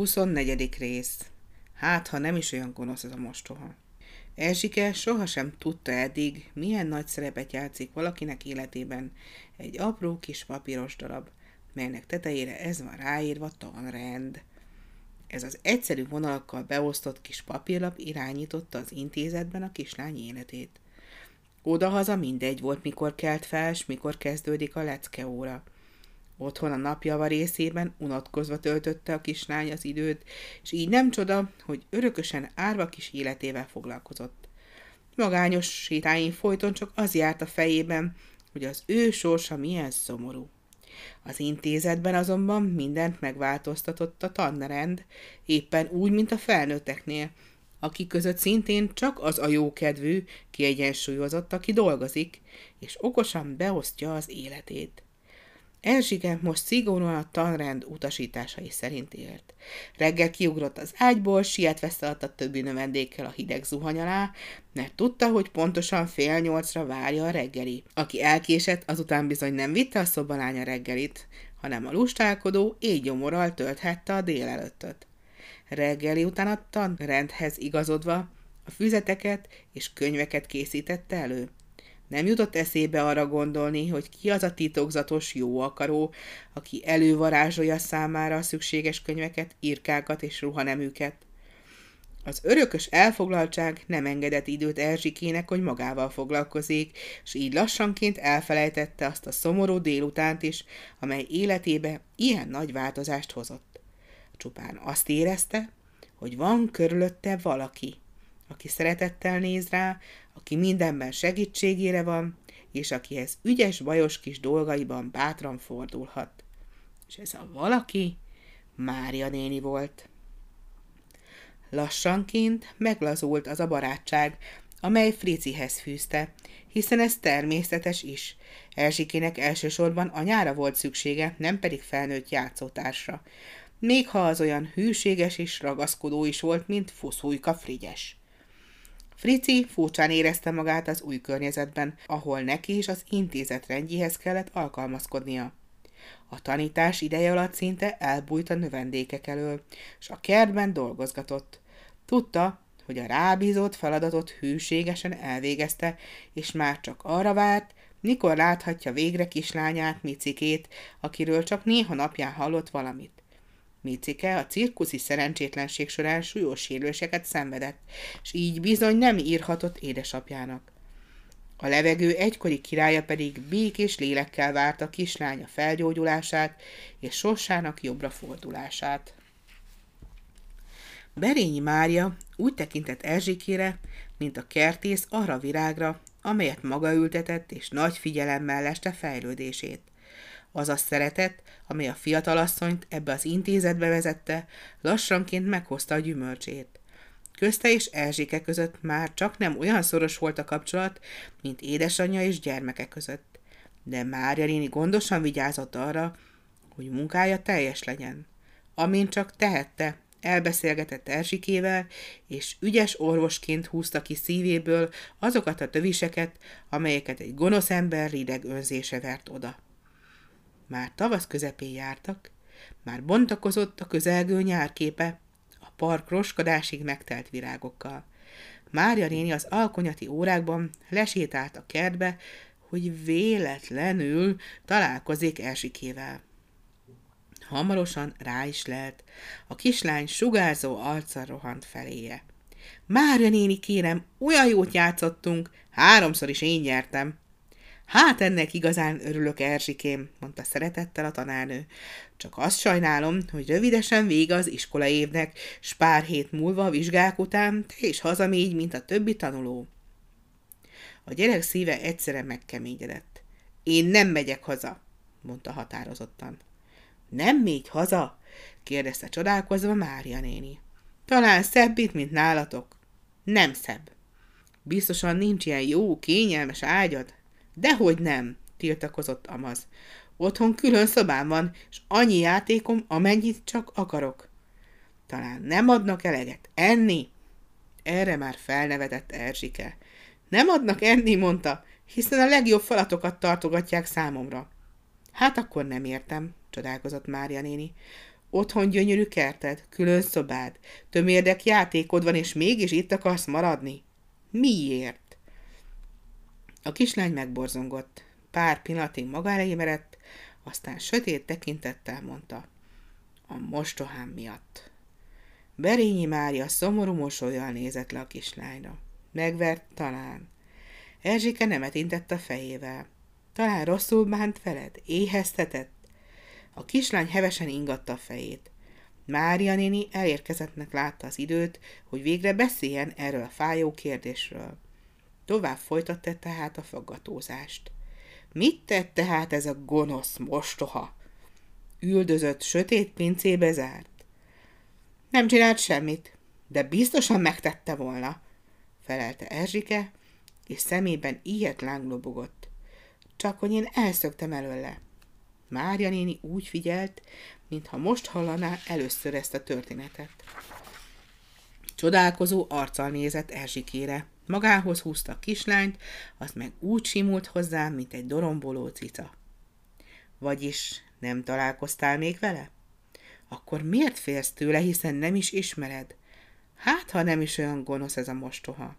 24. rész. Hát, ha nem is olyan gonosz ez a mostoha. Erzsike sohasem tudta eddig, milyen nagy szerepet játszik valakinek életében egy apró kis papíros darab, melynek tetejére ez van ráírva tanrend. Ez az egyszerű vonalakkal beosztott kis papírlap irányította az intézetben a kislány életét. Odahaza mindegy volt, mikor kelt fel, s mikor kezdődik a lecke óra. Otthon a napjava részében unatkozva töltötte a kislány az időt, és így nem csoda, hogy örökösen árva kis életével foglalkozott. Magányos sétáin folyton csak az járt a fejében, hogy az ő sorsa milyen szomorú. Az intézetben azonban mindent megváltoztatott a tanrend, éppen úgy, mint a felnőtteknél, akik között szintén csak az a jókedvű, kiegyensúlyozott, aki dolgozik, és okosan beosztja az életét. Erzsike most szigorúan a tanrend utasításai szerint élt. Reggel kiugrott az ágyból, sietve szaladt a többi növendékkel a hideg zuhany alá, mert tudta, hogy pontosan fél nyolcra várja a reggeli. Aki elkésett, azután bizony nem vitte a szobalánya reggelit, hanem a lustálkodó éjgyomorral tölthette a délelőttöt. Reggeli után a tanrendhez igazodva a füzeteket és könyveket készítette elő. Nem jutott eszébe arra gondolni, hogy ki az a titokzatos jó akaró, aki elővarázsolja számára a szükséges könyveket, írkákat és ruhaneműket. Az örökös elfoglaltság nem engedett időt Erzsikének, hogy magával foglalkozik, és így lassanként elfelejtette azt a szomorú délutánt is, amely életébe ilyen nagy változást hozott. Csupán azt érezte, hogy van körülötte valaki, aki szeretettel néz rá, aki mindenben segítségére van, és akihez ügyes, bajos kis dolgaiban bátran fordulhat. És ez a valaki Mária néni volt. Lassanként meglazult az a barátság, amely Fricihez fűzte, hiszen ez természetes is. Erzsikének elsősorban anyára volt szüksége, nem pedig felnőtt játszótársra. Még ha az olyan hűséges és ragaszkodó is volt, mint Fuszújka Frigyes. Frici furcsán érezte magát az új környezetben, ahol neki is az intézet rendjéhez kellett alkalmazkodnia. A tanítás ideje alatt szinte elbújt a növendékek elől, és a kertben dolgozgatott. Tudta, hogy a rábízott feladatot hűségesen elvégezte, és már csak arra várt, mikor láthatja végre kislányát, Micikét, akiről csak néha napján hallott valamit. Micike a cirkuszi szerencsétlenség során súlyos sérüléseket szenvedett, és így bizony nem írhatott édesapjának. A levegő egykori királya pedig békés lélekkel várta kislánya felgyógyulását és sorsának jobbra fordulását. Berényi Mária úgy tekintett Erzsikére, mint a kertész arra virágra, amelyet maga ültetett és nagy figyelemmel leste fejlődését. Az a szeretet, amely a fiatalasszonyt ebbe az intézetbe vezette, lassanként meghozta a gyümölcsét. Közte és Erzsike között már csak nem olyan szoros volt a kapcsolat, mint édesanyja és gyermeke között. De Mária néni gondosan vigyázott arra, hogy munkája teljes legyen. Amint csak tehette, elbeszélgetett Erzsikével, és ügyes orvosként húzta ki szívéből azokat a töviseket, amelyeket egy gonosz ember rideg önzése vert oda. Már tavasz közepén jártak, már bontakozott a közelgő nyárképe, a park roskadásig megtelt virágokkal. Mária néni az alkonyati órákban lesétált a kertbe, hogy véletlenül találkozik Erzsikével. Hamarosan rá is lelt. A kislány sugárzó arccal rohant feléje. Mária néni, kérem, olyan jót játszottunk, háromszor is én nyertem. Hát ennek igazán örülök, Erzsikém, mondta szeretettel a tanárnő. Csak azt sajnálom, hogy rövidesen vége az iskola évnek, s pár hét múlva a vizsgák után te is hazamégy, mint a többi tanuló. A gyerek szíve egyszerre megkeményedett. Én nem megyek haza, mondta határozottan. Nem mégy haza? kérdezte csodálkozva Mária néni. Talán szebb itt, mint nálatok. Nem szebb. Biztosan nincs ilyen jó, kényelmes ágyad? Dehogy nem, tiltakozott Amaz. Otthon külön szobám van, és annyi játékom, amennyit csak akarok. Talán nem adnak eleget enni? Erre már felnevetett Erzsike. Nem adnak enni, mondta, hiszen a legjobb falatokat tartogatják számomra. Hát akkor nem értem, csodálkozott Mária néni. Otthon gyönyörű kerted, külön szobád, tömérdek játékod van, és mégis itt akarsz maradni? Miért? A kislány megborzongott. Pár pillanatig magára merett, aztán sötét tekintettel mondta. A mostohám miatt. Berényi Mária szomorú mosolyjal nézett le a kislányra. Megvert talán. Erzsike nemet intett a fejével. Talán rosszul bánt veled? Éheztetett? A kislány hevesen ingatta a fejét. Mária néni elérkezettnek látta az időt, hogy végre beszéljen erről a fájó kérdésről. Tovább folytatta tehát a faggatózást. Mit tett tehát ez a gonosz mostoha? Üldözött, sötét pincébe zárt. Nem csinált semmit, de biztosan megtette volna, felelte Erzsike, és szemében ilyet láng lobogott. Csak hogy én elszöktem előle. Mária néni úgy figyelt, mintha most hallaná először ezt a történetet. Csodálkozó arccal nézett Erzsikére. Magához húzta a kislányt, azt meg úgy simult hozzá, mint egy doromboló cica. Vagyis nem találkoztál még vele? Akkor miért félsz tőle, hiszen nem is ismered? Hát, ha nem is olyan gonosz ez a mostoha.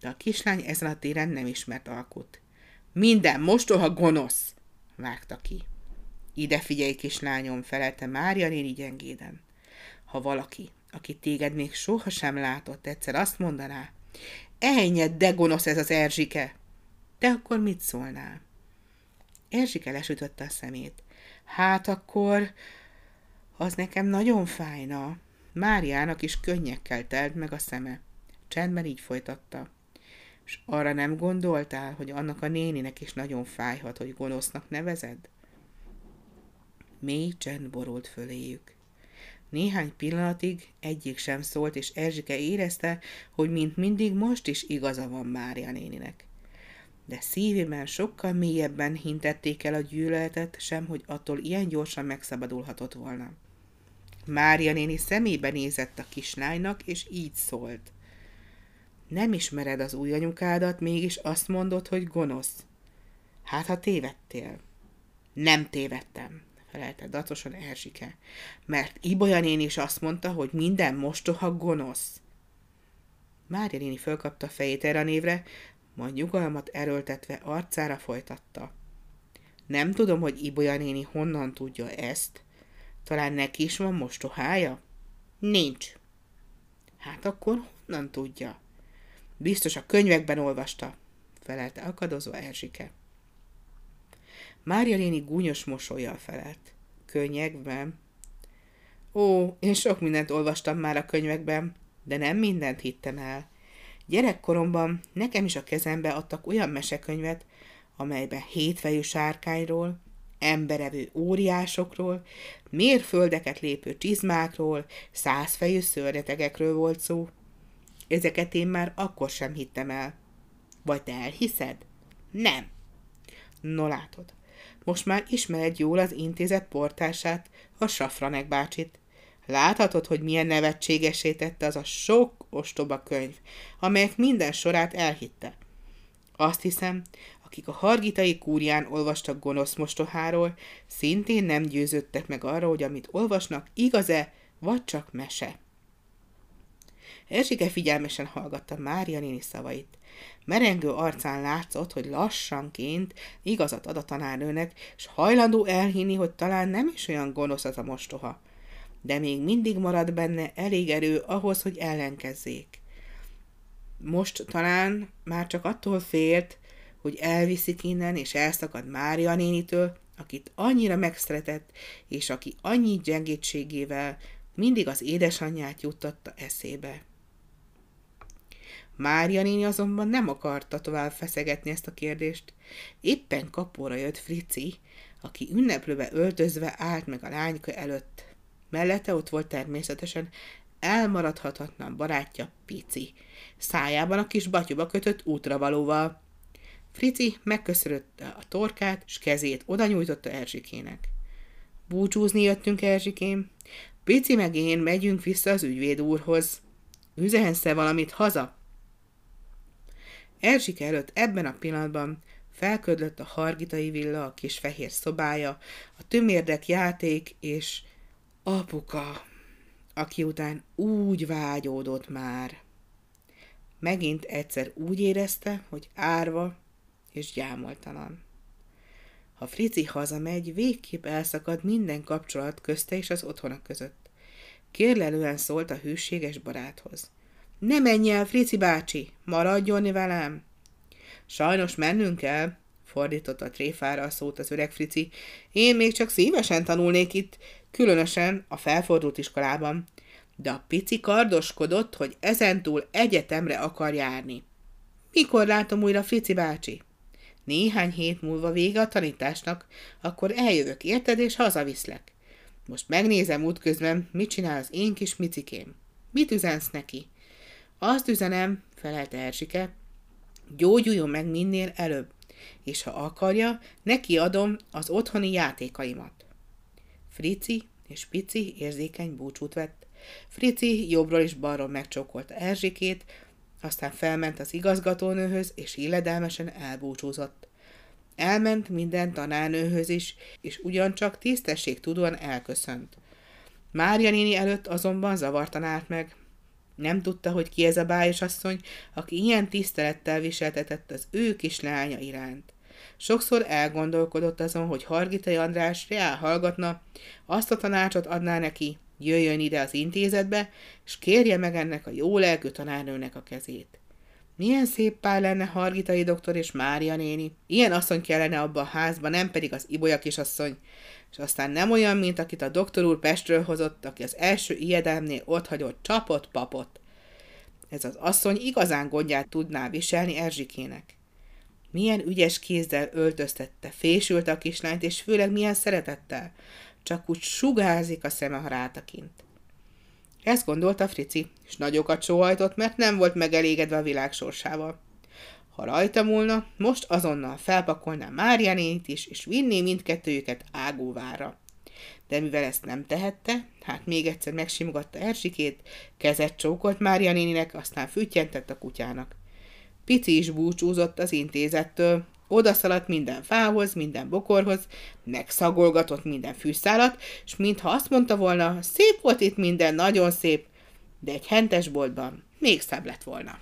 De a kislány ezen a téren nem ismert alkut. Minden mostoha gonosz! vágta ki. Ide figyelj, kislányom, felelte Mária néni gyengéden. Ha valaki, aki téged még sohasem látott, egyszer azt mondaná, Ejnyed, de gonosz ez az Erzsike! Te akkor mit szólnál? Erzsike lesütötte a szemét. Hát akkor az nekem nagyon fájna. Máriának is könnyekkel telt meg a szeme. Csendben így folytatta. És arra nem gondoltál, hogy annak a néninek is nagyon fájhat, hogy gonosznak nevezed? Mély csend borult föléjük. Néhány pillanatig egyik sem szólt, és Erzsike érezte, hogy mint mindig most is igaza van Mária néninek. De szívében sokkal mélyebben hintették el a gyűlöletet, sem hogy attól ilyen gyorsan megszabadulhatott volna. Mária néni szemébe nézett a kislánynak, és így szólt. Nem ismered az új anyukádat, mégis azt mondod, hogy gonosz. Hát, ha tévedtél. Nem tévedtem, felelte dacosan Erzsike, mert Ibolya néni is azt mondta, hogy minden mostoha gonosz. Mária néni fölkapta fejét erre a névre, majd nyugalmat erőltetve arcára folytatta. Nem tudom, hogy Ibolya néni honnan tudja ezt. Talán neki is van mostohája? Nincs. Hát akkor honnan tudja? Biztos a könyvekben olvasta, felelte akadozó Erzsike. Mária néni gúnyos mosolyjal felelt. Könyvekben? Ó, én sok mindent olvastam már a könyvekben, de nem mindent hittem el. Gyerekkoromban nekem is a kezembe adtak olyan mesekönyvet, amelyben hétfejű sárkányról, emberevő óriásokról, mérföldeket lépő csizmákról, százfejű szörnyetegekről volt szó. Ezeket én már akkor sem hittem el. Vagy te elhiszed? Nem. No látod, most már ismered jól az intézet portását, a Safranek bácsit. Láthatod, hogy milyen nevetségesé tette az a sok ostoba könyv, amelyek minden sorát elhitte. Azt hiszem, akik a hargitai kúrián olvastak gonosz mostoháról, szintén nem győződtek meg arra, hogy amit olvasnak igaz-e, vagy csak mese. Erzsike figyelmesen hallgatta Mária néni szavait. Merengő arcán látszott, hogy lassanként igazat ad a tanárnőnek, és hajlandó elhinni, hogy talán nem is olyan gonosz az a mostoha. De még mindig marad benne elég erő ahhoz, hogy ellenkezzék. Most talán már csak attól félt, hogy elviszik innen, és elszakad Mária nénitől, akit annyira megszeretett, és aki annyi gyengétségével mindig az édesanyját juttatta eszébe. Mária néni azonban nem akarta tovább feszegetni ezt a kérdést. Éppen kapóra jött Frici, aki ünneplőbe öltözve állt meg a lányka előtt. Mellette ott volt természetesen elmaradhatatlan barátja Pici, szájában a kis batyuba kötött útravalóval. Frici megköszörötte a torkát, és kezét oda nyújtotta Erzsikének. Búcsúzni jöttünk, Erzsikém. Pici meg én megyünk vissza az ügyvéd úrhoz. Üzensz valamit haza? Erzsike előtt ebben a pillanatban felködlött a hargitai villa, a kis fehér szobája, a tömérdek játék és Apuka, aki után úgy vágyódott már. Megint egyszer úgy érezte, hogy árva és gyámoltalan. Ha Frici hazamegy, végképp elszakad minden kapcsolat közte és az otthona között. Kérlelően szólt a hűséges baráthoz. Ne menj el, Frici bácsi, maradjon velem! Sajnos mennünk kell, fordított a tréfára a szót az öreg Frici. Én még csak szívesen tanulnék itt, különösen a felfordult iskolában. De a pici kardoskodott, hogy ezentúl egyetemre akar járni. Mikor látom újra Frici bácsi? Néhány hét múlva vége a tanításnak, akkor eljövök, érted, és hazaviszlek. Most megnézem útközben, mit csinál az én kis micikém. Mit üzensz neki? Azt üzenem, felelte Erzsike, gyógyuljon meg minél előbb, és ha akarja, neki adom az otthoni játékaimat. Frici és Pici érzékeny búcsút vett. Frici jobbról és balról megcsókolta Erzsikét, aztán felment az igazgatónőhöz, és illedelmesen elbúcsúzott. Elment minden tanárnőhöz is, és ugyancsak tisztességtudóan elköszönt. Mária néni előtt azonban zavartan állt meg. Nem tudta, hogy ki ez a bájos asszony, aki ilyen tisztelettel viseltetett az ő kislánya iránt. Sokszor elgondolkodott azon, hogy Hargitai András reál hallgatna, azt a tanácsot adná neki, jöjjön ide az intézetbe, és kérje meg ennek a jó lelkű tanárnőnek a kezét. Milyen szép pár lenne Hargitai doktor és Mária néni. Ilyen asszony kellene abba a házba, nem pedig az Ibolya kisasszony. És aztán nem olyan, mint akit a doktor úr Pestről hozott, aki az első ijedelmnél ott hagyott csapott papot. Ez az asszony igazán gondját tudná viselni Erzsikének. Milyen ügyes kézzel öltöztette, fésült a kislányt, és főleg milyen szeretettel. Csak úgy sugárzik a szeme, ha rátakint. Ezt gondolta Frici, és nagyokat sóhajtott, mert nem volt megelégedve a világ sorsával. Ha rajta múlna, most azonnal felpakolná Márianét is, és vinné mindkettőjüket ágúvára. De mivel ezt nem tehette, hát még egyszer megsimogatta Erzsikét, kezet csókolt Mária néninek, aztán füttyentett a kutyának. Pici is búcsúzott az intézettől, odaszaladt minden fához, minden bokorhoz, megszagolgatott minden fűszálat, és mintha azt mondta volna, szép volt itt minden, nagyon szép, de egy hentes boltban még szebb lett volna.